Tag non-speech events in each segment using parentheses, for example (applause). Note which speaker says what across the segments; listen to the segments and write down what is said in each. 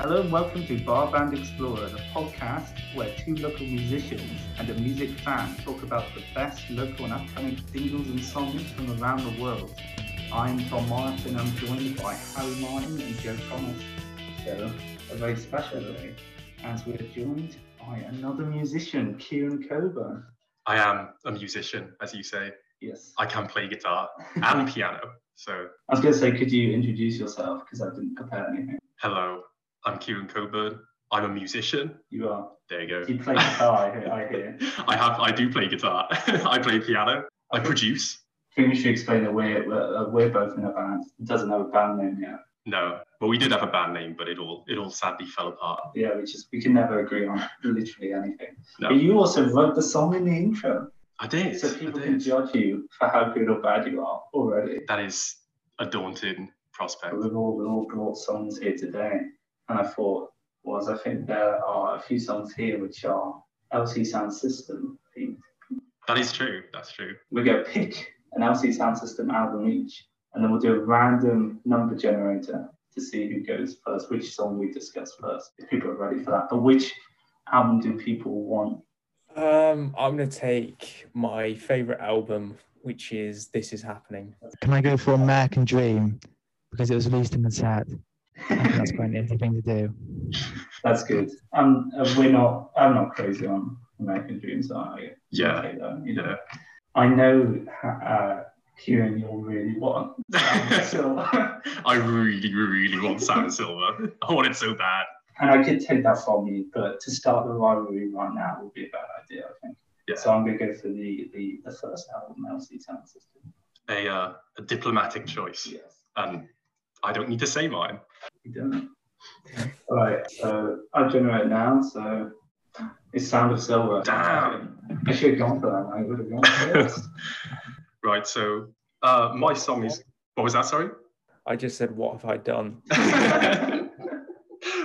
Speaker 1: Hello and welcome to Bar Band Explorer, the podcast where two local musicians and a music fan talk about the best local and upcoming singles and songs from around the world. I'm Tom Martin, I'm joined by Harry Martin and Joe Thomas. So, a very special day as we're joined by another musician, Kieran Coburn.
Speaker 2: I am a musician, as you say.
Speaker 1: Yes.
Speaker 2: I can play guitar (laughs) and piano. So,
Speaker 1: I was going to say, could you introduce yourself? Because I didn't prepare anything.
Speaker 2: hello, I'm Kieran Coburn. I'm a musician.
Speaker 1: You are.
Speaker 2: There you go.
Speaker 1: You play guitar, I hear. I hear. (laughs)
Speaker 2: I have. I do play guitar. (laughs) I play piano. I produce.
Speaker 1: I think we should explain that we're, we're, uh, both in a band. It doesn't have a band name yet.
Speaker 2: No, well, we did have a band name, but it all it all sadly fell apart.
Speaker 1: Yeah, we just we can never agree on (laughs) literally anything.
Speaker 2: No.
Speaker 1: But you also wrote the song in the intro,
Speaker 2: I did.
Speaker 1: so people can judge you for how good or bad you are already.
Speaker 2: That is a daunting prospect.
Speaker 1: But we've all we've all brought songs here today, and I thought was I think there are a few songs here which are LCD Sound System themed.
Speaker 2: That is true. That's true.
Speaker 1: We're going to pick an LCD Sound System album each, and then we'll do a random number generator to see who goes first, which song we discuss first, if people are ready for that. But which album do people want?
Speaker 3: Um, I'm gonna take my favorite album, which is "This Is Happening."
Speaker 4: Can I go for American Dream because it was released in the set? I think that's quite an easy thing to do. (laughs)
Speaker 1: That's good. Um, uh, we're not. I'm not crazy on American Dreams, are I?
Speaker 2: Yeah.
Speaker 1: Okay, though, you know. I know, uh, Kieran, you'll really want. (laughs) so,
Speaker 2: I really, really want Sam Silver. I want it so bad.
Speaker 1: and I could take that from you, but to start the rivalry right now would be a bad idea, I think.
Speaker 2: Yeah.
Speaker 1: So I'm going to go for the, the, the first album, LCD Sound System.
Speaker 2: A uh, a diplomatic choice,
Speaker 1: Yes.
Speaker 2: and I don't need to say mine.
Speaker 1: You don't. All right, so I'll generate now. So it's Sound of Silver.
Speaker 2: Damn.
Speaker 1: I should have gone for that. I would have gone for it. (laughs)
Speaker 2: Right. So uh, my song is. What was that? Sorry.
Speaker 3: I just said, "What have I done?" (laughs)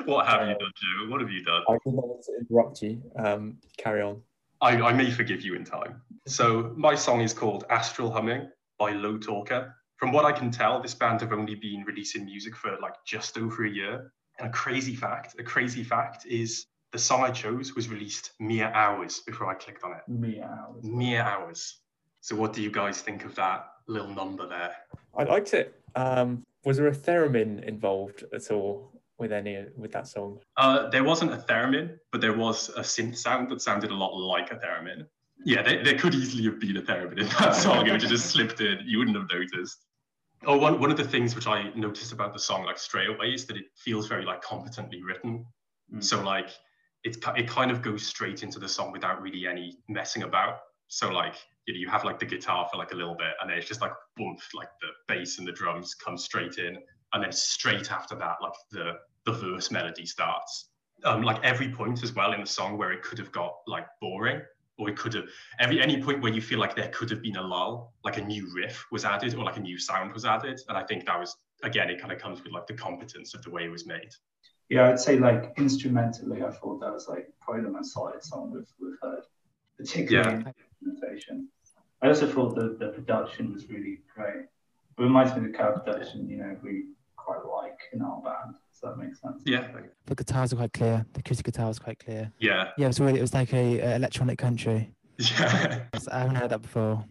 Speaker 2: what have you done, Joe? What have you done?
Speaker 3: I didn't want to interrupt you. Um, carry on.
Speaker 2: I, I may forgive you in time. So my song is called Astral Humming by Low Talker. From what I can tell, this band have only been releasing music for like just over a year. And a crazy fact, a crazy fact is the song I chose was released mere hours before I clicked on it.
Speaker 1: Meow.
Speaker 2: Mere hours. So what do you guys think of that little number there?
Speaker 3: I liked it. Um, was there a theremin involved at all with any with that song?
Speaker 2: Uh, there wasn't a theremin, but there was a synth sound that sounded a lot like a theremin. Yeah, there, there could easily have been a theremin in that song. It would have just slipped in. You wouldn't have noticed. Oh, one, one of the things which I noticed about the song, like straight away, is that it feels very like competently written.
Speaker 1: Mm.
Speaker 2: So like ki- it kind of goes straight into the song without really any messing about. So like you know, you have like the guitar for like a little bit, and then it's just like boom, like the bass and the drums come straight in, and then straight after that, like the the verse melody starts. Um, like every point as well in the song where it could have got like boring, or it could have every any point where you feel like there could have been a lull, like a new riff was added or like a new sound was added, and I think that was again it kind of comes with like the competence of the way it was made.
Speaker 1: Yeah, I'd say like instrumentally, I thought that was like probably the most solid song we've, we've heard, particularly in implementation. I also thought that the production was really great. It reminds me of the car production, you know, we quite like in our band. Does that make sense?
Speaker 2: Yeah,
Speaker 4: The guitars are quite clear. The acoustic guitar was quite clear.
Speaker 2: yeah,
Speaker 4: Yeah, it was really, it was like a, uh electronic country.
Speaker 2: yeah. (laughs)
Speaker 4: I haven't heard that before.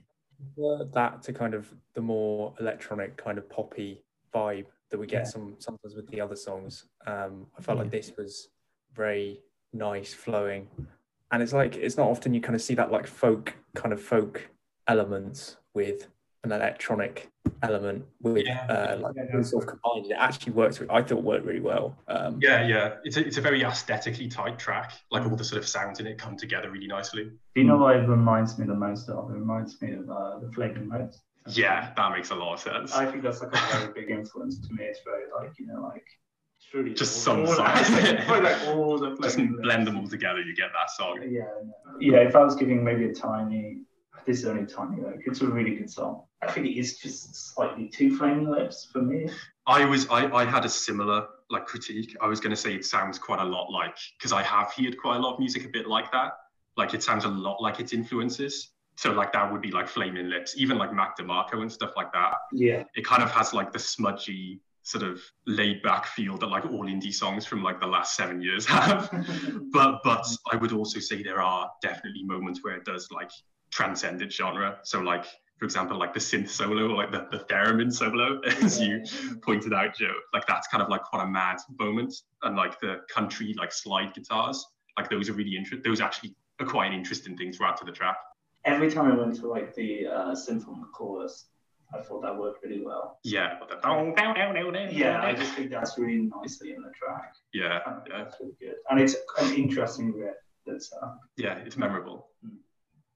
Speaker 3: That to kind of the more electronic kind of poppy vibe that we get
Speaker 4: Yeah.
Speaker 3: some sometimes with the other songs. Um, I felt like this was very nice, flowing, and it's like it's not often you kind of see that like folk kind of folk elements with an electronic element with
Speaker 2: Yeah.
Speaker 3: uh, like
Speaker 1: Yeah,
Speaker 3: all sort of combined. It actually works. I thought worked really well. Um,
Speaker 2: Yeah, yeah. It's a, it's a very aesthetically tight track. Like all the sort of sounds in it come together really nicely.
Speaker 1: Do you know what it reminds me the most of? It reminds me of uh, the Flaming Lips.
Speaker 2: Yeah, that makes a lot of sense.
Speaker 1: I think that's like a very big influence to me. It's very like, you know, like, it's really
Speaker 2: Just some
Speaker 1: all-
Speaker 2: songs. (laughs)
Speaker 1: probably like all the (laughs)
Speaker 2: Just blend them all together, you get that song.
Speaker 1: Yeah, no. yeah. If I was giving maybe a tiny, this is only tiny though. It's a really good song. I think it is just slightly too flaming lips for me.
Speaker 2: I was I, I had a similar like critique. I was going to say it sounds quite a lot like because I have heard quite a lot of music a bit like that. Like it sounds a lot like its influences. So like that would be like Flaming Lips, even like Mac DeMarco and stuff like that.
Speaker 1: Yeah,
Speaker 2: It kind of has like the smudgy sort of laid back feel that like all indie songs from like the last seven years (laughs) have. (laughs) but but I would also say there are definitely moments where it does like transcend its genre. So like for example, like the synth solo, like the, the theremin solo, (laughs) as you pointed out, Joe, like that's kind of like quite a mad moment. And like the country like slide guitars, like those are really interesting. Those actually are quite an interesting things to add to the track.
Speaker 1: Every time I went to like the uh, synth on the chorus, I thought that worked really well.
Speaker 2: Yeah,
Speaker 1: Yeah, I just think that's really nicely in the track.
Speaker 2: yeah, yeah,
Speaker 1: That's really good. And it's an interesting riff that's uh,
Speaker 2: yeah, it's memorable.
Speaker 1: Mm.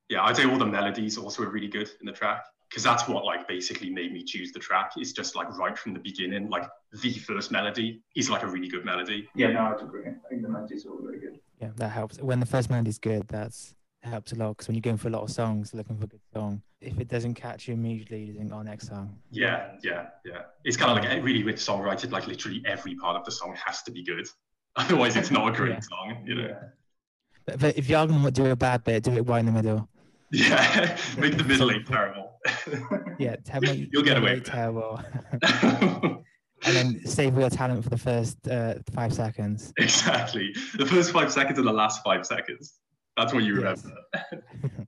Speaker 2: Yeah, I'd say all the melodies also are really good in the track because that's what like basically made me choose the track. It's just like right from the beginning, like the first melody is like a really good melody.
Speaker 1: yeah, no, I'd agree. I think the melodies are all really good.
Speaker 4: Yeah, that helps. When the first melody is good, that's helps a lot because when you're going for a lot of songs, looking for a good song, if it doesn't catch you immediately, you think, oh, next song.
Speaker 2: Yeah, yeah, yeah. It's kind of like eh, really with songwriting, like literally every part of the song has to be good. (laughs) Otherwise, it's not a great
Speaker 4: Yeah.
Speaker 2: song, you know.
Speaker 1: Yeah.
Speaker 4: But, but if you are going to do a bad bit, do it right in the middle.
Speaker 2: Yeah, (laughs) make the middle eight terrible. (laughs)
Speaker 4: Yeah, tell me.
Speaker 2: You'll get away with
Speaker 4: terrible. (laughs) and then save your talent for the first uh, five seconds.
Speaker 2: exactly. The first five seconds and the last five seconds. That's what you
Speaker 4: Yes.
Speaker 2: remember.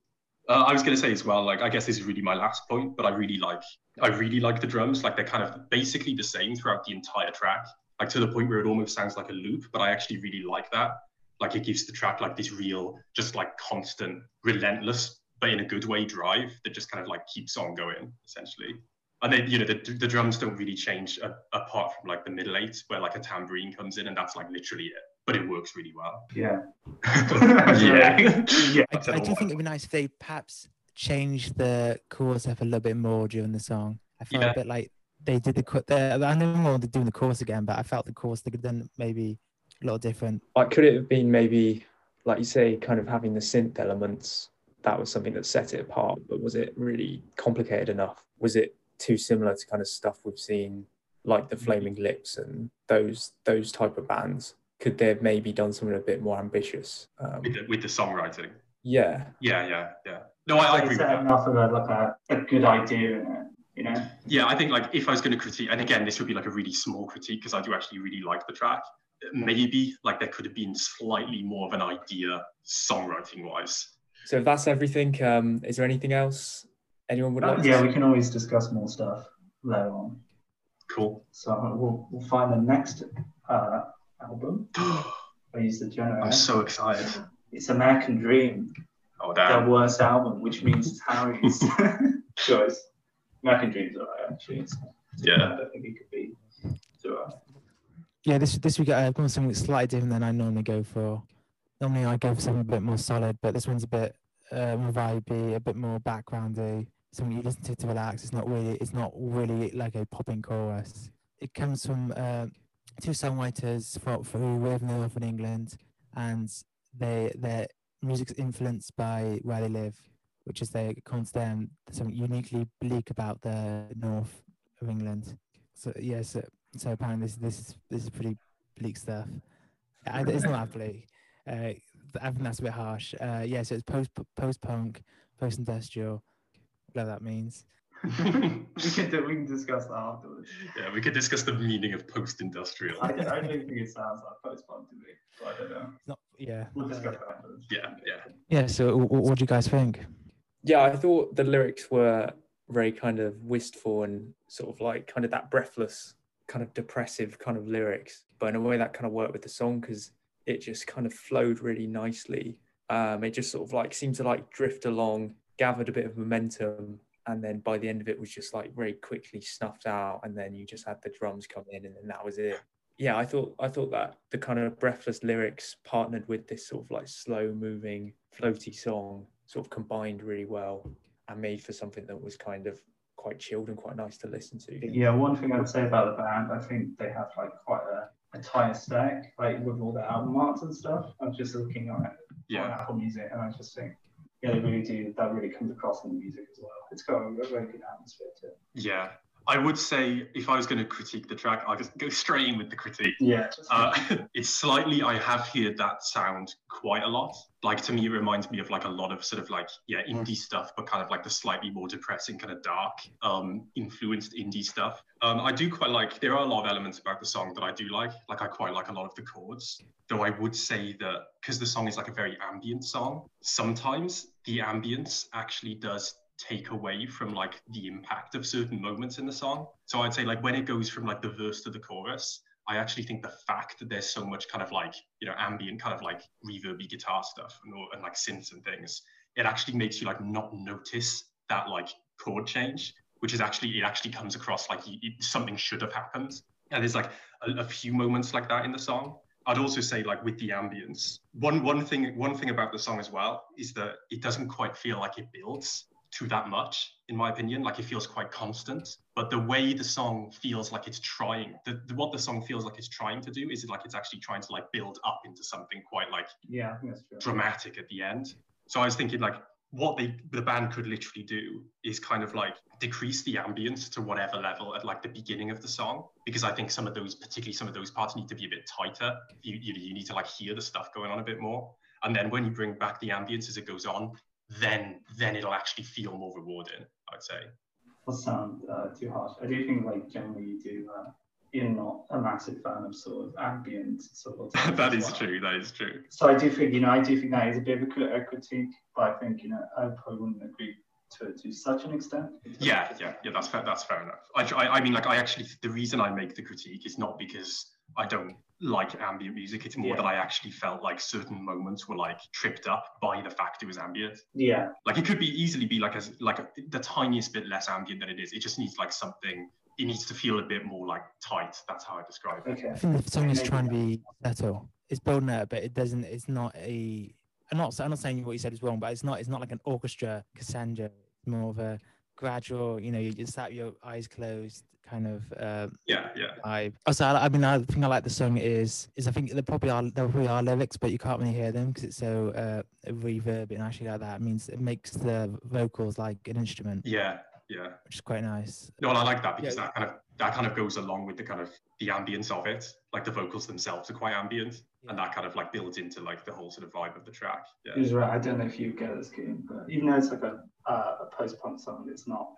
Speaker 2: Uh, I was going to say as well, like I guess this is really my last point, but I really like, I really like the drums. Like they're kind of basically the same throughout the entire track, like to the point where it almost sounds like a loop. But I actually really like that. Like it gives the track like this real, just like constant, relentless, but in a good way drive that just kind of like keeps on going essentially. And then you know the, the drums don't really change a, apart from like the middle eight where like a tambourine comes in and that's like literally it. But it works really well.
Speaker 1: Yeah. (laughs)
Speaker 2: yeah.
Speaker 1: Yeah.
Speaker 4: I, I do think it'd be nice if they perhaps change the chorus up a little bit more during the song. I felt
Speaker 2: Yeah.
Speaker 4: a bit like they did the chorus. I know more they're doing the chorus again, but I felt the chorus they could have done maybe a little different.
Speaker 3: Like, could it have been maybe, like you say, kind of having the synth elements? That was something that set it apart. But was it really complicated enough? Was it too similar to kind of stuff we've seen, like the Flaming Lips and those those type of bands? Could they have maybe done something a bit more ambitious? Um,
Speaker 2: with the, with the songwriting.
Speaker 3: yeah,
Speaker 2: Yeah, yeah, yeah. No, I, I agree with
Speaker 1: there
Speaker 2: that.
Speaker 1: enough of a like a, a good idea in it? You know?
Speaker 2: Yeah, I think like if I was going to critique, and again, this would be like a really small critique because I do actually really like the track. Maybe like there could have been slightly more of an idea songwriting wise.
Speaker 3: So if that's everything, um, is there anything else anyone would like?
Speaker 1: yeah,
Speaker 3: say?
Speaker 1: we can always discuss more stuff later on.
Speaker 2: Cool.
Speaker 1: So we'll, we'll find the next uh, album. (gasps)
Speaker 2: I'm
Speaker 1: use the generator.
Speaker 2: I'm so excited.
Speaker 1: It's American Dream,
Speaker 2: Oh that.
Speaker 1: their
Speaker 2: damn.
Speaker 1: worst album, which means it's Harry's (laughs) choice. American Dream's alright, actually. It's,
Speaker 2: Yeah.
Speaker 1: I don't think it could be too alright.
Speaker 4: Yeah, this this week I've gone something slightly different than I normally go for. Normally I go for something a bit more solid, but this one's a bit uh, more vibey, a bit more backgroundy. Something you listen to to relax. It's not really it's not really like a popping chorus. It comes from uh, two songwriters for, for who live in the north of England, and they their music's influenced by where they live, which is they calls them something uniquely bleak about the north of England. So yes, so apparently this this is this is pretty bleak stuff. It's not that bleak. Uh, I think that's a bit harsh. Uh, yeah, so it's post post punk, post industrial, whatever that means. (laughs)
Speaker 1: we can do, we can discuss that afterwards.
Speaker 2: yeah, we could discuss the meaning of post-industrial.
Speaker 1: I don't, I don't think it sounds like post punk to me, but I don't know.
Speaker 4: It's not. Yeah.
Speaker 1: We'll discuss that afterwards.
Speaker 2: Yeah, yeah.
Speaker 4: Yeah. So w- w- what do you guys think?
Speaker 3: Yeah, I thought the lyrics were very kind of wistful and sort of like kind of that breathless, kind of depressive kind of lyrics, but in a way that kind of worked with the song because it just kind of flowed really nicely. Um, it just sort of like seemed to like drift along, gathered a bit of momentum, and then by the end of it was just like very quickly snuffed out, and then you just had the drums come in, and then that was it. Yeah, I thought I thought that the kind of breathless lyrics partnered with this sort of like slow moving, floaty song sort of combined really well and made for something that was kind of quite chilled and quite nice to listen to.
Speaker 1: Yeah, one thing I'd say about the band, I think they have like quite a stack, like with all the album arts and stuff. I'm just looking on it on
Speaker 2: Yeah.
Speaker 1: Apple Music, and I just think, yeah, they really do. That really comes across in the music as well. It's got a very good atmosphere to it.
Speaker 2: Yeah. I would say if I was going to critique the track, I'll just go straight in with the critique.
Speaker 1: Yeah.
Speaker 2: Uh, (laughs) it's slightly, I have heard that sound quite a lot. Like to me, it reminds me of like a lot of sort of like, yeah, indie stuff, but kind of like the slightly more depressing, kind of dark, um, influenced indie stuff. Um, I do quite like, there are a lot of elements about the song that I do like. Like I quite like a lot of the chords, though I would say that because the song is like a very ambient song, sometimes the ambience actually does take away from like the impact of certain moments in the song. So I'd say like when it goes from like the verse to the chorus, I actually think the fact that there's so much kind of like you know ambient kind of like reverby guitar stuff and, and like synths and things, it actually makes you like not notice that like chord change, which is actually it actually comes across like you, it, something should have happened. And there's like a, a few moments like that in the song. I'd also say like with the ambience, one one thing one thing about the song as well is that it doesn't quite feel like it builds to that much, in my opinion. Like it feels quite constant. But the way the song feels like it's trying, the, the, what the song feels like it's trying to do is it like it's actually trying to like build up into something quite like
Speaker 1: yeah,
Speaker 2: dramatic at the end. So I was thinking like what they the band could literally do is kind of like decrease the ambience to whatever level at like the beginning of the song because I think some of those particularly some of those parts need to be a bit tighter. You you, you need to like hear the stuff going on a bit more. And then when you bring back the ambience as it goes on, then then it'll actually feel more rewarding. I'd say.
Speaker 1: That sound uh, too harsh. I do think like generally you do. Uh, you're not a massive fan of sort of ambient sort of. (laughs)
Speaker 2: that is well. true. That is true.
Speaker 1: So I do think you know I do think that is a bit of a critique, but I think you know I probably wouldn't agree to it to such an extent.
Speaker 2: Yeah, yeah, yeah. That's fair. That's fair enough. I, I, I mean, like, I actually the reason I make the critique is not because I don't like ambient music. It's more yeah. that I actually felt like certain moments were like tripped up by the fact it was ambient.
Speaker 1: Yeah.
Speaker 2: Like it could be easily be like as like a, the tiniest bit less ambient than it is. It just needs like something. It needs to feel a bit more like tight. That's how I describe it.
Speaker 1: Okay. I
Speaker 4: think the song is trying to be subtle. It's building it, but it doesn't. It's not a. I'm not. I'm not saying what you said is wrong, but it's not. It's not like an orchestra Cassandra. It's more of a gradual. You know, you just have your eyes closed kind of uh,
Speaker 2: yeah yeah
Speaker 4: vibe. Also, I, I mean, I think I like the song is is I think there probably are there probably are lyrics, but you can't really hear them because it's so uh, reverb and actually like that means it makes the vocals like an instrument.
Speaker 2: Yeah, yeah,
Speaker 4: which is quite nice.
Speaker 2: No, I like that because yeah. that kind of that kind of goes along with the kind of the ambience of it. Like the vocals themselves are quite ambient, yeah. and that kind of like builds into like the whole sort of vibe of the track.
Speaker 1: Yeah. He's right. I don't know if you get this, game, but even though it's like a, uh, a post-punk song, it's not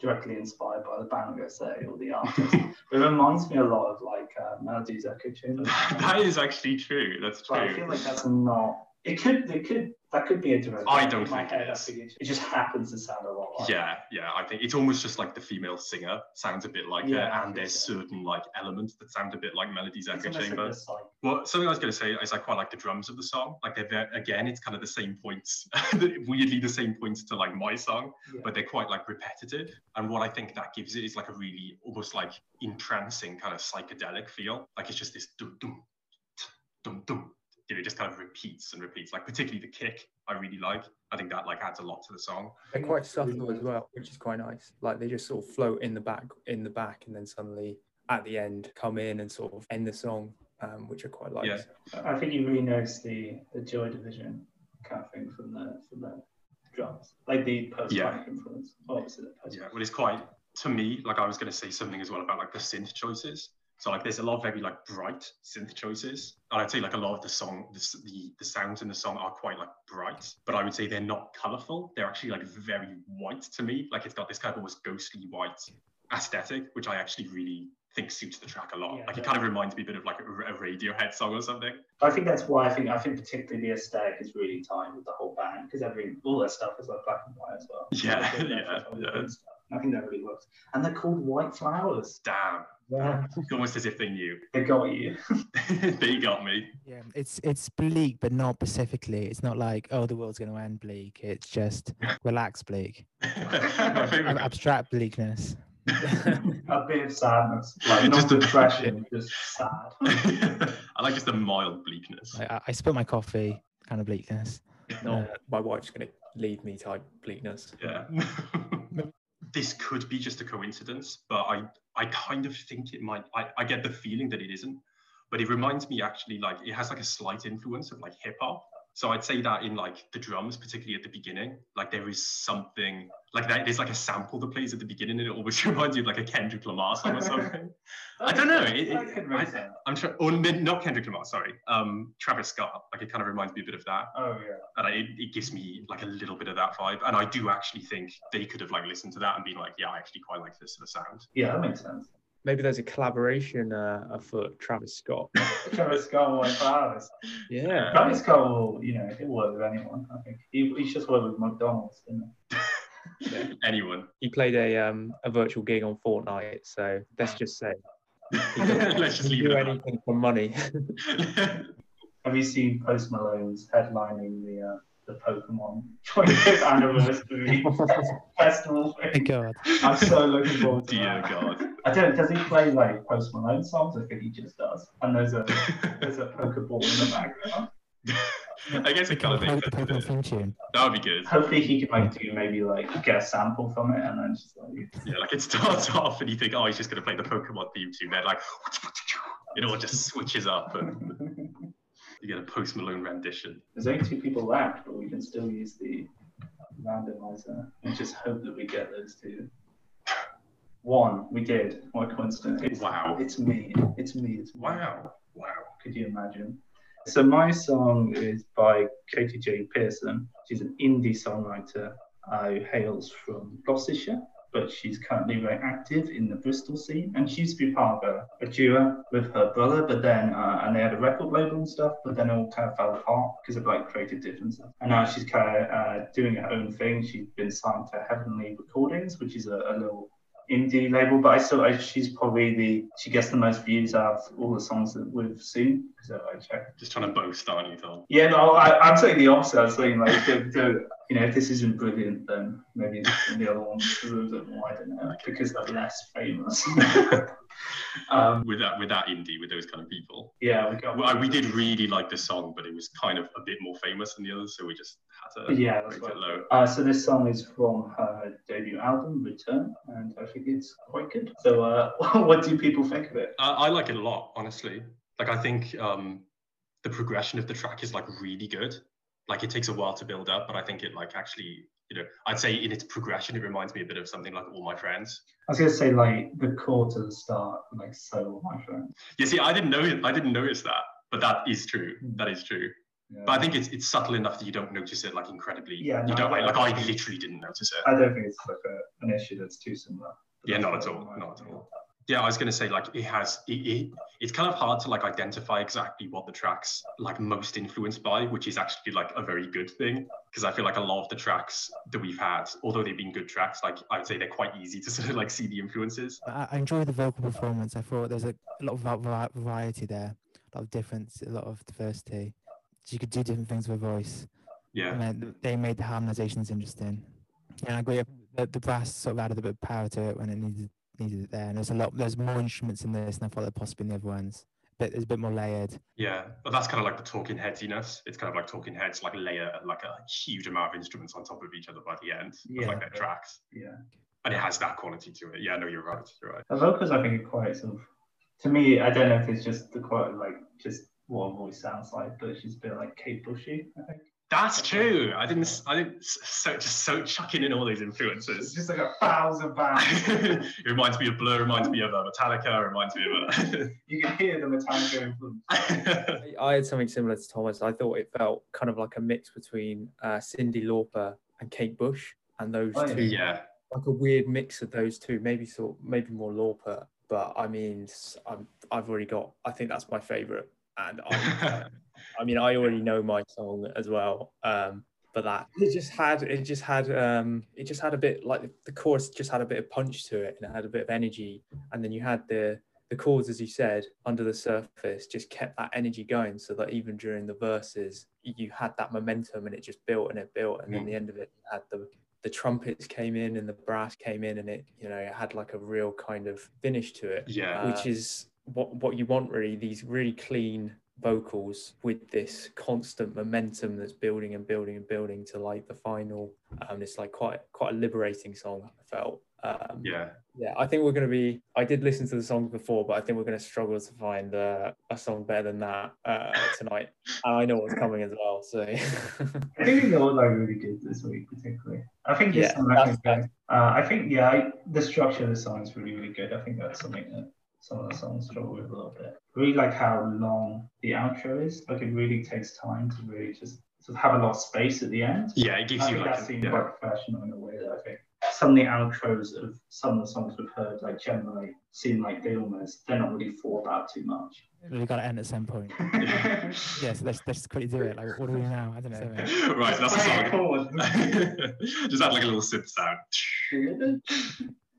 Speaker 1: directly inspired by the band say or the artist. (laughs) it reminds me a lot of like uh, Melody's Echo Chamber. (laughs)
Speaker 2: that is actually true. That's true.
Speaker 1: But I feel like that's not. It could. It could that could be a direct.
Speaker 2: I don't think it is.
Speaker 1: It just happens to sound a lot like.
Speaker 2: Yeah, yeah. I think it's almost just like the female singer sounds a bit like yeah, her, and there's so. certain like elements that sound a bit like Melody's Echo Chamber. Like well, something I was going to say is I quite like the drums of the song. Like they're very, again, it's kind of the same points, (laughs) weirdly the same points to like my song, yeah. but they're quite like repetitive. And what I think that gives it is like a really almost like entrancing kind of psychedelic feel. Like it's just this dum dum dum dum you know, just kind of repeats and repeats. Like particularly the kick, I really like. I think that like adds a lot to the song.
Speaker 3: They're quite subtle as well, which is quite nice. Like they just sort of float in the back, in the back, and then suddenly at the end come in and sort of end the song, um, which I quite like.
Speaker 1: Yeah. I think you really notice the the Joy Division kind of thing from the from the drums, like the post yeah. influence. Obviously,
Speaker 2: the post. yeah. Well, it's quite to me. Like I was going to say something as well about like the synth choices. So like there's a lot of very like bright synth choices. And I'd say like a lot of the song, the, the, the sounds in the song are quite like bright, but I would say they're not colorful. They're actually like very white to me. Like it's got this kind of almost ghostly white aesthetic, which I actually really think suits the track a lot. Yeah, like it kind of reminds me a bit of like a, a, Radiohead song or something.
Speaker 1: I think that's why I think I think particularly the aesthetic is really tied with the whole band because every all their stuff is like black and white as well.
Speaker 2: Yeah, yeah, yeah.
Speaker 1: I think that really works. And they're called White Flowers.
Speaker 2: Damn. Yeah. almost as if they knew.
Speaker 1: They got you. (laughs)
Speaker 2: they got me.
Speaker 4: Yeah, it's it's bleak, but not specifically. It's not like oh the world's going to end bleak. It's just (laughs) relax bleak. abstract bleakness. (laughs)
Speaker 1: a bit of sadness, like not just depression, just sad.
Speaker 2: I like just a mild bleakness.
Speaker 4: I, I spilled my coffee, kind of bleakness.
Speaker 3: No, uh, my wife's going to leave me type bleakness.
Speaker 2: Yeah this could be just a coincidence, but I, I kind of think it might. I, I get the feeling that it isn't, but it reminds me actually like it has like a slight influence of like hip hop. So I'd say that in like the drums, particularly at the beginning, like there is something like that. There's like a sample that plays at the beginning, and it always (laughs) reminds you of like a Kendrick Lamar song or something. (laughs) I don't know. It, it, I, I'm sure, or not Kendrick Lamar, sorry, um, Travis Scott. Like it kind of reminds me a bit of that,
Speaker 1: Oh yeah.
Speaker 2: and I, it, it gives me like a little bit of that vibe. And I do actually think they could have like listened to that and been like, yeah, I actually quite like this sort of sound.
Speaker 1: Yeah, that makes sense.
Speaker 3: Maybe there's a collaboration uh, afoot. Travis Scott. (laughs)
Speaker 1: Travis Scott will like Travis.
Speaker 3: Yeah.
Speaker 1: Travis Scott will, you know, he'll work with anyone. I think he, he's just worked with McDonald's, didn't he? (laughs)
Speaker 2: Anyone.
Speaker 3: He played a um a virtual gig on Fortnite, so let's just say (laughs)
Speaker 2: Let's just leave
Speaker 3: do
Speaker 2: it at
Speaker 3: anything for money.
Speaker 1: Have you seen Post Malone's headlining the uh, the Pokemon (laughs) 25th anniversary (laughs) festival
Speaker 4: My
Speaker 1: thing?
Speaker 4: God.
Speaker 1: I'm so looking forward to
Speaker 2: Dear
Speaker 1: that.
Speaker 2: God.
Speaker 1: I don't. Does he play like Post Malone songs? I think he just does. And there's a there's a Pokeball in the background. (laughs)
Speaker 2: I guess it kind of
Speaker 4: Play
Speaker 2: makes sense.
Speaker 4: Theme tune.
Speaker 2: That would be good.
Speaker 1: Hopefully he can like do maybe like get a sample from it and then just like
Speaker 2: Yeah, like it starts off and you think, oh, he's just going to play the Pokemon theme tune. Then like, it all just switches up and you get a Post Malone rendition.
Speaker 1: There's only two people left, but we can still use the randomizer and just hope that we get those two. One, we did. What a coincidence. It's,
Speaker 2: Wow.
Speaker 1: It's me. It's me. It's me.
Speaker 2: Wow. Wow.
Speaker 1: Could you imagine? So my song is by Katy J. Pearson. She's an indie songwriter who hails from Gloucestershire, but she's currently very active in the Bristol scene. And she used to be part of a, a duo with her brother, but then uh, and they had a record label and stuff, but then it all kind of fell apart because of like creative differences. And now she's kind of uh, doing her own thing. She's been signed to Heavenly Recordings, which is a, a little indie label, but I still I, she's probably the she gets the most views out of all the songs that we've seen. So I checked.
Speaker 2: Just trying to boast, aren't you, Tom?
Speaker 1: Yeah, no, I, I'm saying the opposite. I'm saying like, you know, if this isn't brilliant, then maybe the other ones deserve it more. I don't know because they're less famous. (laughs) um,
Speaker 2: With that, with that indie, with those kind of people.
Speaker 1: yeah, we got.
Speaker 2: Well, we did really like the song, but it was kind of a bit more famous than the others, so we just had to
Speaker 1: Yeah,
Speaker 2: rate it low.
Speaker 1: Uh, so this song is from her debut album, Return, and I think it's quite good. So, uh, (laughs) what do people think of it?
Speaker 2: I, I like it a lot, honestly. Like I think um, the progression of the track is like really good. Like it takes a while to build up, but I think it like actually, you know, I'd say in its progression, it reminds me a bit of something like All My Friends.
Speaker 1: I was gonna say like the chords to the start, like so, All my Friends.
Speaker 2: You see, I didn't know it. I didn't notice that, but that is true. Hmm. That is true.
Speaker 1: Yeah.
Speaker 2: But I think it's it's subtle enough that you don't notice it like incredibly.
Speaker 1: Yeah,
Speaker 2: you don't
Speaker 1: I-
Speaker 2: like I literally didn't notice it.
Speaker 1: I don't think it's like a, an issue that's too similar.
Speaker 2: Yeah, not at all, not at all. Yeah, I was gonna say like it has it, it it's kind of hard to like identify exactly what the tracks like most influenced by, which is actually like a very good thing because I feel like a lot of the tracks that we've had, although they've been good tracks, like I'd say they're quite easy to (laughs) sort of like see the influences.
Speaker 4: I, I enjoyed the vocal performance. I thought there's a, a lot of variety there, a lot of difference, a lot of diversity. So you could do different things with a voice.
Speaker 2: Yeah,
Speaker 4: And they made the harmonizations interesting. Yeah, I agree. The, the brass sort of added a bit of power to it when it needed needed it there. And there's a lot. There's more instruments in this than I thought there possibly in the other ones. But it's a bit more layered.
Speaker 2: yeah, but that's kind of like the talking headsiness. It's kind of like talking heads like layer like a huge amount of instruments on top of each other by the end, of,
Speaker 1: Yeah.
Speaker 2: like their tracks,
Speaker 1: Yeah.
Speaker 2: and it has that quality to it. Yeah, no, you're right. You're right.
Speaker 1: The vocals, I think, are quite sort of. To me, I don't know if it's just the quite like just what a voice sounds like, but it's just a bit like Kate Bushy. I think
Speaker 2: That's true. I didn't. s- I didn't. So just so chucking in all these
Speaker 1: it's
Speaker 2: influences.
Speaker 1: just like a thousand bands. (laughs)
Speaker 2: it reminds me of Blur. Reminds me of uh, Metallica. Reminds me of. (laughs)
Speaker 1: you can hear the Metallica influence.
Speaker 2: Uh... (laughs)
Speaker 3: I- I had something similar to Thomas. I thought it felt kind of like a mix between uh, Cyndi Lauper and Kate Bush, and those
Speaker 1: Oh, yeah.
Speaker 3: two, like a weird mix of those two. Maybe sort, maybe more Lauper, but I mean, s- I'm, I've already got. I think that's my favorite, and I, I mean, I already know my song as well. Um, but that it just had, it just had, um, it just had a bit like the chorus just had a bit of punch to it, and it had a bit of energy, and then you had the the chords, as you said, under the surface just kept that energy going so that even during the verses, you had that momentum and it just built and it built. And then
Speaker 2: Mm.
Speaker 3: the end of it, had the, the trumpets came in and the brass came in and it, you know, it had like a real kind of finish to it,
Speaker 2: Yeah.
Speaker 3: which is what, what you want really, these really clean vocals with this constant momentum that's building and building and building to like the final. Um, it's like quite quite a liberating song. I felt. Um,
Speaker 2: Yeah.
Speaker 3: yeah, I think we're going to be. I did listen to the songs before, but I think we're going to struggle to find uh, a song better than that uh, tonight. and I know what's coming as well. So (laughs)
Speaker 1: I think they all like really good this week, particularly. I think this
Speaker 3: Yeah,
Speaker 1: song, I think, uh, I think yeah, I, the structure of the song is really, really good. I think that's something that some of the songs struggle with a little bit. Really like how long the outro is. Like it really takes time to really just sort of have a lot of space at the end.
Speaker 2: Yeah, it gives
Speaker 1: I
Speaker 2: you
Speaker 1: think
Speaker 2: like
Speaker 1: that
Speaker 2: a-
Speaker 1: seems
Speaker 2: yeah.
Speaker 1: quite professional in a way that I think some of the outros of some of the songs we've heard, like generally, seem like they almost they're not really thought about too much.
Speaker 4: Really got to end at some point. (laughs) Yes, let's let's quickly do it. Like, what do we now? I don't know. (laughs)
Speaker 2: right, that's
Speaker 1: Play a
Speaker 2: the song. (laughs) Just add like a little synth sound.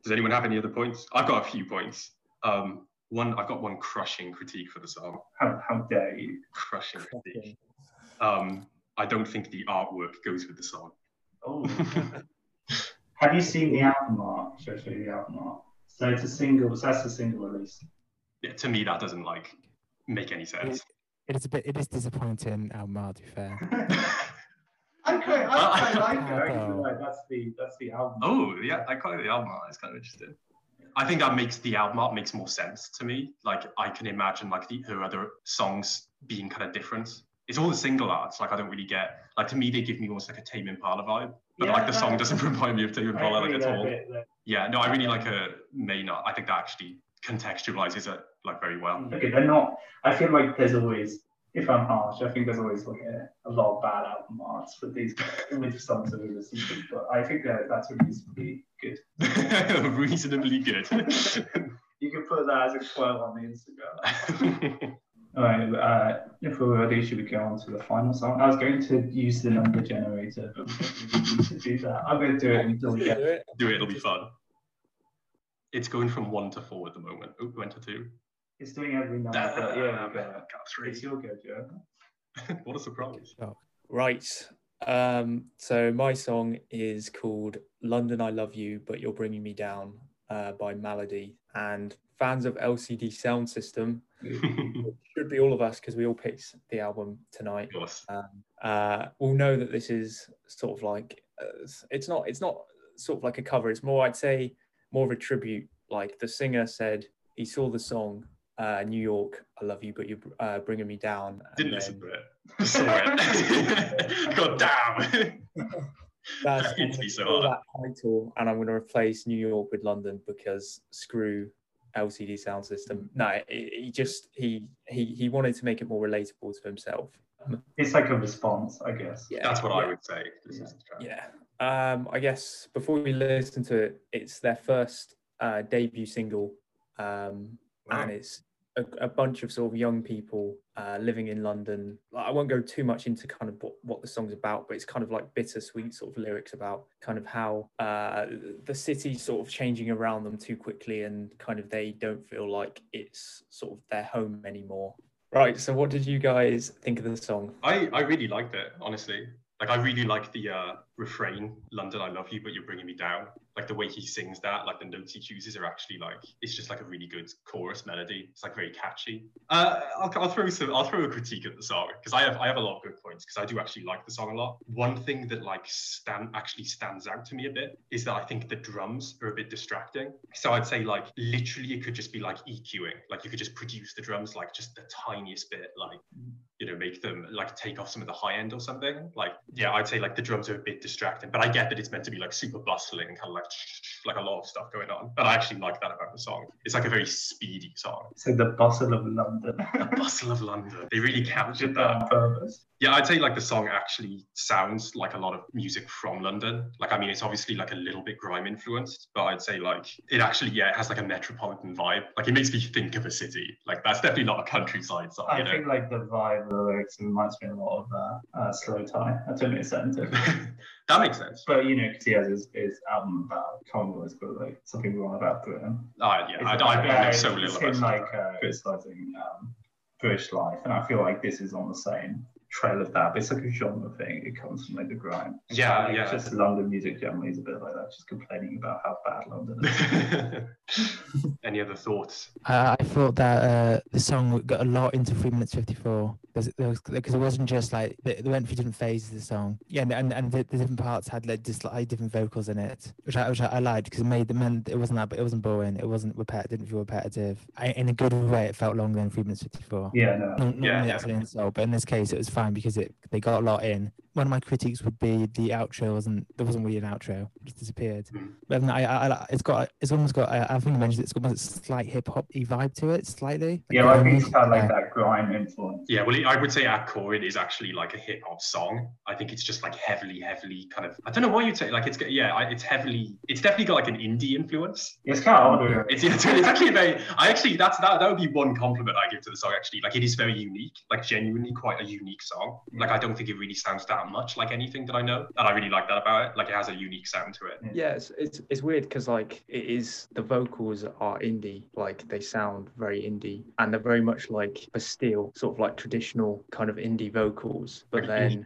Speaker 2: Does anyone have any other points? I've got a few points. Um, one, I've got one crushing critique for the song.
Speaker 1: how, how dare you?
Speaker 2: Crushing critique. Um, I don't think the artwork goes with the song.
Speaker 1: Oh. (laughs) Have you seen the album art? Should I show you the album art? So it's a single. So that's a single release.
Speaker 2: Yeah, to me, that doesn't like make any sense.
Speaker 4: It is a bit. It is disappointing. Album art, to be fair. (laughs)
Speaker 1: I quite, I quite like it. Actually, like, that's the that's the album.
Speaker 2: Oh, yeah, I quite like the album art. It's kind of interesting. I think that makes the album art makes more sense to me. Like I can imagine like the her other songs being kind of different. It's all the single arts. Like I don't really get. Like to me, they give me almost like a Tame Impala vibe. But
Speaker 1: Yeah,
Speaker 2: like the song
Speaker 1: no,
Speaker 2: doesn't (laughs) remind me of Tame
Speaker 1: I
Speaker 2: Impala like at all.
Speaker 1: bit, that-
Speaker 2: Yeah, no, I really like a main art. I think that actually contextualizes it like very well.
Speaker 1: Okay, they're not. I feel like there's always, if I'm harsh, I think there's always like a, a lot of bad album arts with these (laughs) with songs that we listen to. But I think that that's reasonably good. (laughs)
Speaker 2: Reasonably good. (laughs)
Speaker 1: You can put that as a quote on the Instagram. All right, uh, if we're ready, should we go on to the final song? I was going to use the number generator, but we need to do that. I'm going to do it until we get.
Speaker 2: Do it, it'll be fun. It's going from one to four at the moment. Oh, it went to two.
Speaker 1: It's doing every number. but yeah, we go.
Speaker 2: got
Speaker 1: It's your go, Joe.
Speaker 2: what a surprise.
Speaker 3: Right. Um, so my song is called London I Love You, but You're Bringing Me Down uh, by Malady. And fans of LCD Sound System, (laughs) which should be all of us because we all picked the album tonight,
Speaker 2: Of course.
Speaker 3: um, uh, will know that this is sort of like, uh, it's not, it's not sort of like a cover. It's more, I'd say, more of a tribute. Like the singer said, he saw the song uh, New York, I love you, but you're uh, bringing me down. and
Speaker 2: Didn't
Speaker 3: then-
Speaker 2: listen to it. Saw it. (laughs) God damn.
Speaker 3: That's
Speaker 2: That hits me so hard.
Speaker 3: that title, and I'm going to replace New York with London because screw LCD sound system. No, he he just he he he wanted to make it more relatable to himself.
Speaker 1: It's like a response, I guess.
Speaker 3: Yeah,
Speaker 2: That's what I would say. This is the.
Speaker 3: Yeah. Um, I guess before we listen to it, it's their first uh, debut single, um, and it's a, a bunch of sort of young people uh, living in London. I won't go too much into kind of what, what the song's about, but it's kind of like bittersweet sort of lyrics about kind of how uh, the city's sort of changing around them too quickly, and kind of they don't feel like it's sort of their home anymore. Right. So, what did you guys think of the song?
Speaker 2: I, I really liked it, honestly. Like I really like the uh, refrain, "London, I love you, but you're bringing me down." Like the way he sings that, like the notes he chooses are actually like it's just like a really good chorus melody. It's like very catchy. Uh, I'll, I'll throw some, I'll throw a critique at the song because I have I have a lot of good points because I do actually like the song a lot. One thing that like stand actually stands out to me a bit is that I think the drums are a bit distracting. So I'd say like literally it could just be like EQing, like you could just produce the drums like just the tiniest bit, like you know, make them like take off some of the high end or something. Like, yeah, I'd say like the drums are a bit distracting, but I get that it's meant to be like super bustling and kind of like like a lot of stuff going on. But I actually like that about the song. It's like a very speedy song.
Speaker 1: It's like the bustle of London. (laughs)
Speaker 2: The bustle of London. They really captured
Speaker 1: that on purpose.
Speaker 2: Yeah, I'd say like the song actually sounds like a lot of music from London. Like, I mean, it's obviously like a little bit grime influenced, but I'd say like it actually, yeah, it has like a metropolitan vibe. Like, it makes me think of a city. Like, that's definitely not a countryside song,
Speaker 1: I
Speaker 2: you know.
Speaker 1: think like the vibe of the lyrics reminds me a lot of uh, uh, Slowthai. Took me a to.
Speaker 2: That makes sense.
Speaker 1: But you know, because he has his, his album about Congo, it's got like something wrong about Britain.
Speaker 2: Uh, yeah, I,
Speaker 1: It's
Speaker 2: I,
Speaker 1: like,
Speaker 2: I know
Speaker 1: uh,
Speaker 2: so
Speaker 1: it's
Speaker 2: little
Speaker 1: him
Speaker 2: about
Speaker 1: like uh, criticizing um, British life, and I feel like this is on the same trail of that. But it's like a genre thing. It comes from like the grime. And
Speaker 2: Yeah,
Speaker 1: like,
Speaker 2: yeah.
Speaker 1: Just London music generally is a bit like that, just complaining about how bad London is. (laughs)
Speaker 2: Any other thoughts?
Speaker 4: I, I thought that uh, the song got a lot into three minutes fifty four. Because it wasn't just like they they went through different phases of the song, yeah, and and, and the, the different parts had like just like different vocals in it, which I which I, I liked because it made the man it wasn't that, but it wasn't boring, it wasn't repetitive, didn't feel repetitive. I, in a good way, it felt longer than three minutes fifty four.
Speaker 1: Yeah, no.
Speaker 4: Normally
Speaker 2: Yeah,
Speaker 4: that's an insult, but in this case, it was fine because it they got a lot in. One of my critiques would be the outro wasn't there wasn't really an outro, it just disappeared.
Speaker 2: Mm.
Speaker 4: But I, I, I it's got it's almost got I, I think you mentioned it, it's got a slight hip hop vibe to it, slightly.
Speaker 1: Yeah, I think it's
Speaker 4: grimy.
Speaker 1: kind of like
Speaker 4: Yeah.
Speaker 1: that grime influence.
Speaker 2: Yeah, well, I would say at core it is actually like a hip hop song. I think it's just like heavily, heavily kind of. I don't know what you'd say. Like it's yeah, I- it's heavily. It's definitely got like an indie influence.
Speaker 1: It's kind of older.
Speaker 2: It's, it's, it's actually very. I actually that's that that would be one compliment I give to the song. Actually, like it is very unique. Like genuinely quite a unique song. Like I don't think it really sounds that much like anything that I know, and I really like that about it. Like it has a unique sound to it.
Speaker 3: Yeah, it's it's, it's weird because like it is the vocals are indie, like they sound very indie, and they're very much like a Bastille, sort of like traditional kind of indie vocals. But then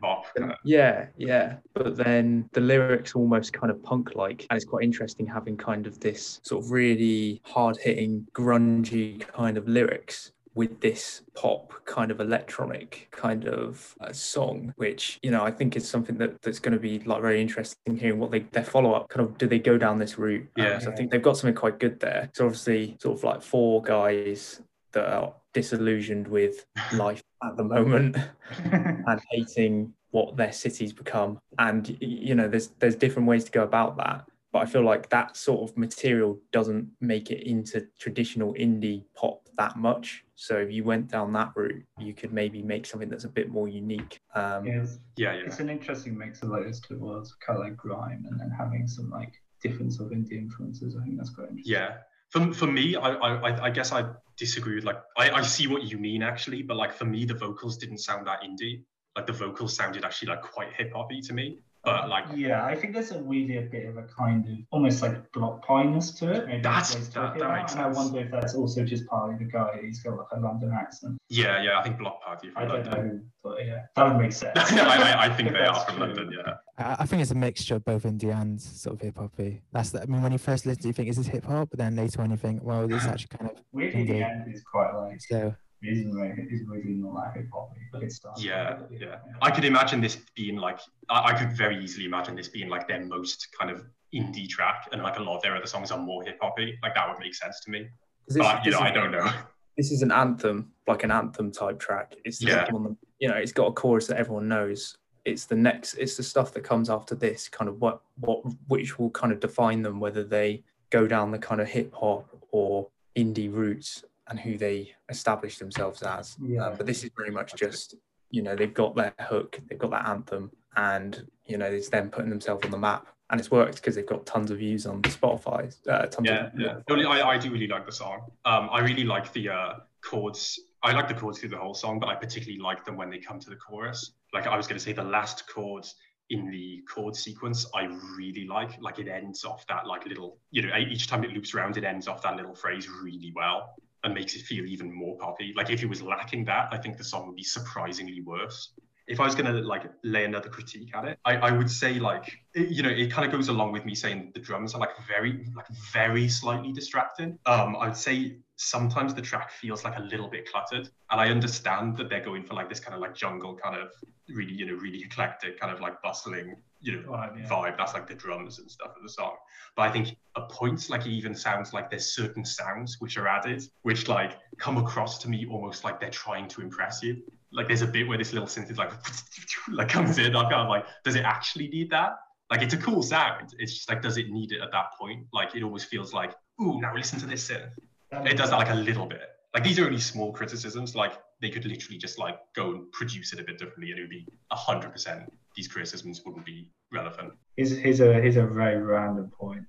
Speaker 3: yeah, yeah. But then the lyrics almost kind of punk like, and it's quite interesting having kind of this sort of really hard hitting, grungy kind of lyrics with this pop kind of electronic kind of uh, song which you know i think is something that that's going to be like very interesting hearing what they their follow-up kind of do they go down this route Um,
Speaker 2: Yeah.
Speaker 3: so i think they've got something quite good there so obviously sort of like four guys that are disillusioned with (laughs) life at the moment (laughs) and hating what their cities become and you know there's there's different ways to go about that but i feel like that sort of material doesn't make it into traditional indie pop that much so if you went down that route you could maybe make something that's a bit more unique um
Speaker 1: Yeah,
Speaker 2: Yeah, yeah.
Speaker 1: it's an interesting mix of like those two worlds, kind of like grime, and then having some like different sort of indie influences. I think that's quite interesting.
Speaker 2: Yeah. For, for me, I, I I- guess I disagree with like I, I see what you mean actually, but like for me the vocals didn't sound that indie. Like the vocals sounded actually like quite hip hoppy to me. But like
Speaker 1: Yeah, I think there's a really a bit of a kind of almost like block piness to it. Maybe
Speaker 2: That's- that- that
Speaker 1: it.
Speaker 2: makes
Speaker 1: And I wonder if that's also just partly the guy. He's got like a London accent.
Speaker 2: yeah, yeah, I think Bloc Party
Speaker 1: I
Speaker 2: from
Speaker 1: don't know, but yeah, that would make sense. (laughs)
Speaker 2: I, I, I think they are from
Speaker 1: true.
Speaker 2: London, yeah.
Speaker 4: I, I think it's a mixture of both indie and sort of hip hoppy. That's the, I mean, when you first listen, you think is this hip hop, but then later on you think, well, this is (sighs) actually kind of
Speaker 1: Weirdly, the end is quite like
Speaker 4: so.
Speaker 1: Isn't really, is really not that hip hoppy, but it starts.
Speaker 2: Yeah, yeah. I could imagine this being like I, I could very easily imagine this being like their most kind of indie track, and like a lot of their other songs are more hip hoppy. Like that would make sense to me.
Speaker 3: 'cause this-
Speaker 2: But you know,
Speaker 3: is-
Speaker 2: I don't know.
Speaker 3: this is an anthem, like an anthem type track. It's the
Speaker 2: Yeah.
Speaker 3: anthem on the, you know, it's got a chorus that everyone knows. It's the next, it's the stuff that comes after this, kind of what, what, which will kind of define them, whether they go down the kind of hip hop or indie routes and who they establish themselves as.
Speaker 1: Yeah.
Speaker 3: Uh, but this is very much just, you know, they've got their hook, they've got that anthem, and you know, it's them putting themselves on the map. And it's worked because they've got tons of views on Spotify. Uh, tons
Speaker 2: Yeah,
Speaker 3: of,
Speaker 2: yeah. Only I, I do really like the song. Um, I really like the uh, chords. I like the chords through the whole song, but I particularly like them when they come to the chorus. Like I was going to say, the last chords in the chord sequence, I really like. Like it ends off that like little, you know, each time it loops around, it ends off that little phrase really well and makes it feel even more poppy. Like if it was lacking that, I think the song would be surprisingly worse. If I was gonna like lay another critique at it, I, I would say like it, you know it kind of goes along with me saying the drums are like very like very slightly distracting. Um, I would say sometimes the track feels like a little bit cluttered, and I understand that they're going for like this kind of like jungle kind of really you know really eclectic kind of like bustling you know
Speaker 1: Vibe, yeah.
Speaker 2: vibe. That's like the drums and stuff of the song. But I think at points, like it even sounds like there's certain sounds which are added, which like come across to me almost like they're trying to impress you. Like there's a bit where this little synth is like (laughs) like comes in. I'm kind of like, does it actually need that? Like it's a cool sound. It's just like, does it need it at that point? Like it always feels like, ooh, now listen to this synth. It does that like a little bit. Like these are only small criticisms. Like they could literally just like go and produce it a bit differently, and it would be hundred percent. These criticisms wouldn't be relevant.
Speaker 1: Here's, here's a here's a very random point.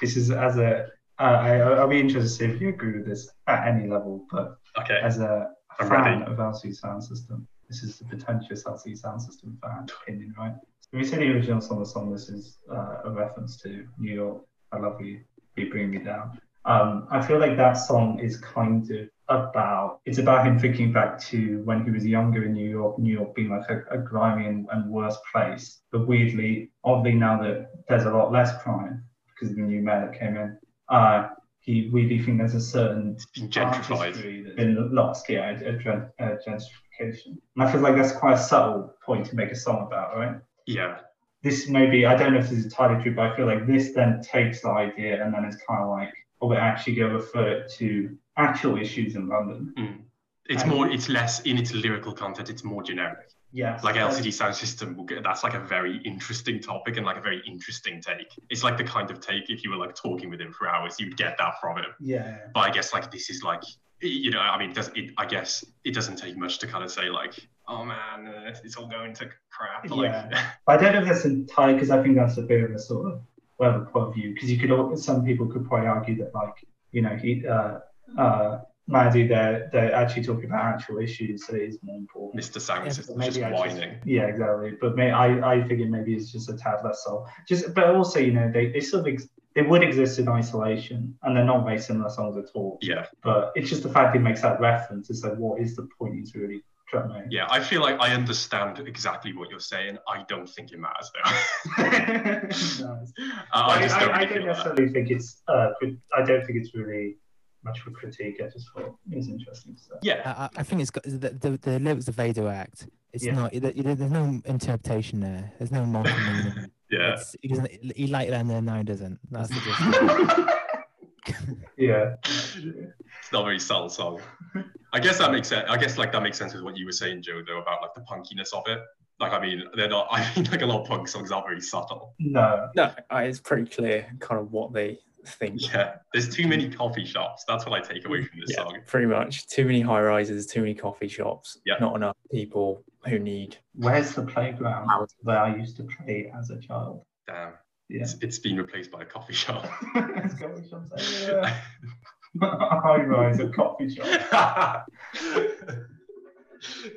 Speaker 1: This is as a uh, I I'll be interested to see if you agree with this at any level, but
Speaker 2: Okay.
Speaker 1: as a
Speaker 2: I'm
Speaker 1: fan
Speaker 2: ready.
Speaker 1: of LCD Sound System, this is the pretentious LCD Sound System fan opinion, right? So we say the original song the song. This is uh, a reference to New York. I love you. You bring me down. Um, I feel like that song is kind of about it's about him thinking back to when he was younger in New York, New York being like a, a grimy and, and worse place. But weirdly, oddly now that there's a lot less crime because of the new mayor that came in, uh, he really think there's a certain
Speaker 2: gentrified.
Speaker 1: that's been lost, yeah, a, a, a gentrification. And I feel like that's quite a subtle point to make a song about, right?
Speaker 2: Yeah.
Speaker 1: This maybe I don't know if this is entirely true, but I feel like this then takes the idea and then it's kind of like, oh, we actually go refer to actual issues in London.
Speaker 2: Mm. It's more. It's less in its lyrical content. It's more generic.
Speaker 1: Yes.
Speaker 2: Like LCD sound system. will get- That's like a very interesting topic and like a very interesting take. It's like the kind of take if you were like talking with him for hours, you'd get that from him.
Speaker 1: Yeah.
Speaker 2: But I guess like this is like you know I mean does it I guess it doesn't take much to kind of say like oh man uh, it's all going to crap like
Speaker 1: Yeah. I don't know if that's entirely because I think that's a bit of a sort of whatever point of view because you could some people could probably argue that like you know he uh uh Maddie they're they're actually talking about actual issues so it is more important.
Speaker 2: Mr. System
Speaker 1: Maybe
Speaker 2: just whining.
Speaker 1: yeah, exactly. But may, I, I figure maybe it's just a tad less so. Just, but also, you know, they, they sort of ex- they would exist in isolation, and they're not very similar songs at all.
Speaker 2: Yeah,
Speaker 1: But it's just the fact he makes that reference. It's like, what is the point he's really trying to make?
Speaker 2: Yeah. I feel like I understand exactly what you're saying. I don't think it matters though. (laughs)
Speaker 1: Nice.
Speaker 2: Uh,
Speaker 1: I,
Speaker 2: I just don't,
Speaker 1: I, I don't
Speaker 2: feel that.
Speaker 1: necessarily think it's. Uh, I don't think it's really much of a critique. I just thought it was interesting stuff.
Speaker 2: Yeah,
Speaker 4: I, I- I think it's got the, the, the lyrics are very direct. It's
Speaker 1: Yeah.
Speaker 4: not. There's no interpretation there. There's no moral (laughs) meaning.
Speaker 2: yeah.
Speaker 4: It's, he doesn't. He like them, then no, he doesn't. That's the gist. (laughs)
Speaker 1: yeah.
Speaker 2: It's not a very subtle song. I guess that makes sense. I guess like that makes sense with what you were saying, Joe, though, about like the punkiness of it. Like, I mean, they're not. (laughs) I mean, like a lot of punk songs aren't very subtle.
Speaker 1: No.
Speaker 3: No, I- it's pretty clear kind of what they think.
Speaker 2: Yeah, there's too many coffee shops. That's what I take away from this
Speaker 3: Yeah,
Speaker 2: song.
Speaker 3: pretty much. Too many high rises, too many coffee shops,
Speaker 2: Yeah.
Speaker 3: not enough people who need.
Speaker 1: Where's the playground
Speaker 3: Wow.
Speaker 1: where I used to play as a child?
Speaker 2: Damn,
Speaker 1: Yeah.
Speaker 2: it's, it's been replaced by a coffee shop. (laughs)
Speaker 1: It's coffee shops everywhere. (laughs) High rise a coffee shop. (laughs)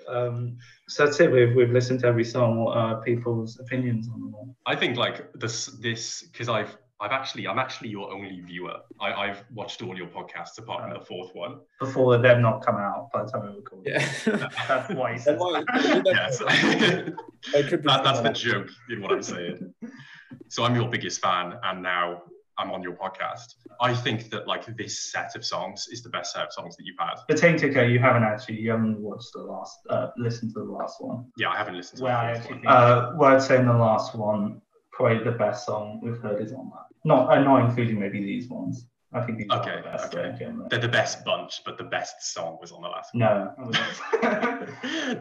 Speaker 1: Um, so that's it. We've, we've listened to every song. What are people's opinions on them all?
Speaker 2: I think like this this because I've I've actually I'm actually your only viewer. I, I've watched all your podcasts apart from the fourth one.
Speaker 1: Before they've not come out by the time we record.
Speaker 3: Yeah. (laughs)
Speaker 1: That's why he says
Speaker 2: Yes,
Speaker 3: It could be
Speaker 2: that, that's the joke in what I'm saying. So I'm your biggest fan, and now I'm on your podcast. I think that like this set of songs is the best set of songs that you've had.
Speaker 1: But take Ticker, you haven't actually, you haven't watched the last, uh, listened to the last one.
Speaker 2: Yeah, I haven't listened to
Speaker 1: Well,
Speaker 2: the
Speaker 1: actually
Speaker 2: one.
Speaker 1: uh, well, I'd say in the last one, probably the best song we've heard is on that. Not, uh, not including maybe these ones. I think these
Speaker 2: Okay,
Speaker 1: are the best.
Speaker 2: okay. They're the best bunch, but the best song was on the last one. No.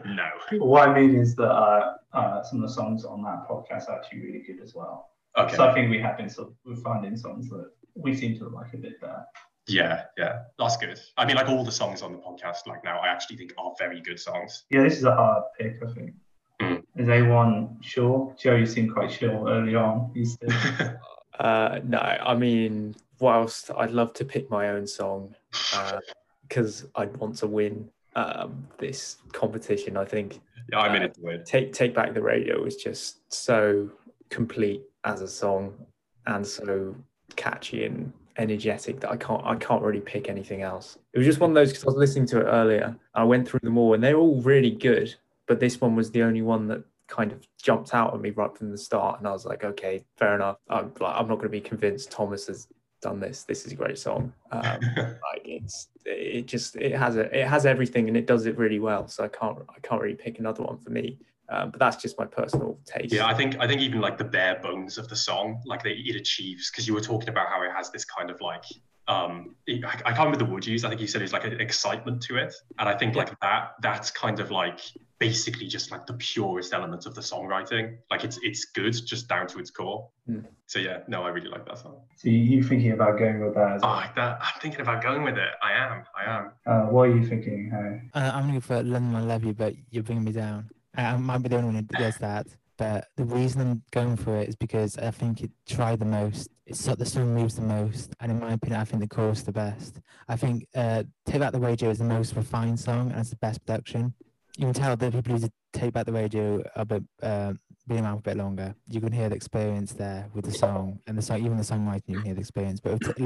Speaker 2: (laughs) no.
Speaker 1: what I mean is that uh, uh, some of the songs on that podcast are actually really good as well.
Speaker 2: Okay.
Speaker 1: So I think we have been sort of we're finding songs that we seem to like a bit better.
Speaker 2: Yeah, yeah, that's good. I mean, like all the songs on the podcast, like now, I actually think are very good songs.
Speaker 1: Yeah, this is a hard pick, I think.
Speaker 2: Mm.
Speaker 1: Is anyone sure? Joe, you seemed quite sure early on. You still... (laughs)
Speaker 3: Uh, no, I mean, whilst I'd love to pick my own song because I'd want to win um, this competition, I think
Speaker 2: Yeah, I'm in it to win.
Speaker 3: Take Take Back the Radio was just so complete as a song and so catchy and energetic that I can't I can't really pick anything else. It was just one of those because I was listening to it earlier. I went through them all and they're all really good, but this one was the only one that kind of jumped out at me right from the start, and I was like, okay, fair enough. I'm like, I'm not going to be convinced Thomas has done this. This is a great song. Um, (laughs) like it's it just it has a it has everything and it does it really well. So I can't I can't really pick another one for me. Um, but that's just my personal taste.
Speaker 2: Yeah, I think I think even like the bare bones of the song, like they, it achieves because you were talking about how it has this kind of like um I, I can't remember the word you used. I think you said it's like an excitement to it, and I think like that that's kind of like basically just like the purest element of the songwriting. Like it's it's good just down to its core.
Speaker 3: Hmm.
Speaker 2: So yeah, no, I really like that song.
Speaker 1: So you thinking about going with that? As
Speaker 2: Oh,
Speaker 1: well?
Speaker 2: like that, I'm thinking about going with it. I am. I am.
Speaker 1: Uh, what are you thinking, Harry?
Speaker 4: Uh, I'm gonna go for London I Love You, but you're bringing me down. I might be the only one who does that. But the reason I'm going for it is because I think it tried the most. It's the song moves the most, and in my opinion, I think the chorus the best. I think uh, "Take Back the Radio" is the most refined song and it's the best production. You can tell the people who "Take Back the Radio" are a bit uh, been around a bit longer, you can hear the experience there with the song and the song, even the songwriting, you can hear the experience. But with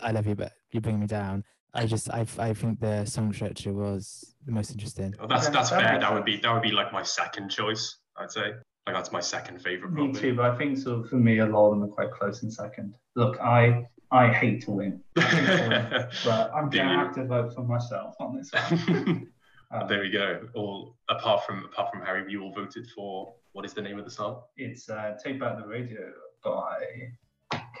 Speaker 4: I love you, but you bring me down. I just, I, I think the song structure was the most interesting.
Speaker 2: Oh, that's that's
Speaker 1: that
Speaker 2: fair. That would be that would be like my second choice. I'd say like that's my second favorite.
Speaker 1: Me
Speaker 2: Probably.
Speaker 1: too, but I think sort of for me, a lot of them are quite close in second. Look, I I hate to win, hate to win, but I'm
Speaker 2: Do
Speaker 1: gonna
Speaker 2: you?
Speaker 1: have to vote for myself on this one. (laughs) Uh,
Speaker 2: there we go. All apart from apart from Harry, you all voted for what is the name of the song?
Speaker 1: it's uh, "Take Back the Radio" by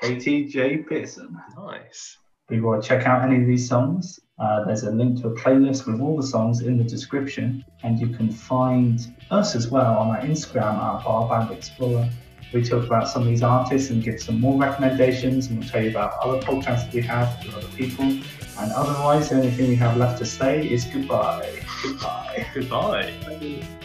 Speaker 1: Katy J. Pearson.
Speaker 2: Nice.
Speaker 1: If you want to check out any of these songs, uh, there's a link to a playlist with all the songs in the description, and you can find us as well on our Instagram at Bar Band Explorer. We talk about some of these artists and give some more recommendations, and we'll tell you about other podcasts we have with other people. And otherwise, the only thing we have left to say is goodbye. Goodbye.
Speaker 2: Goodbye.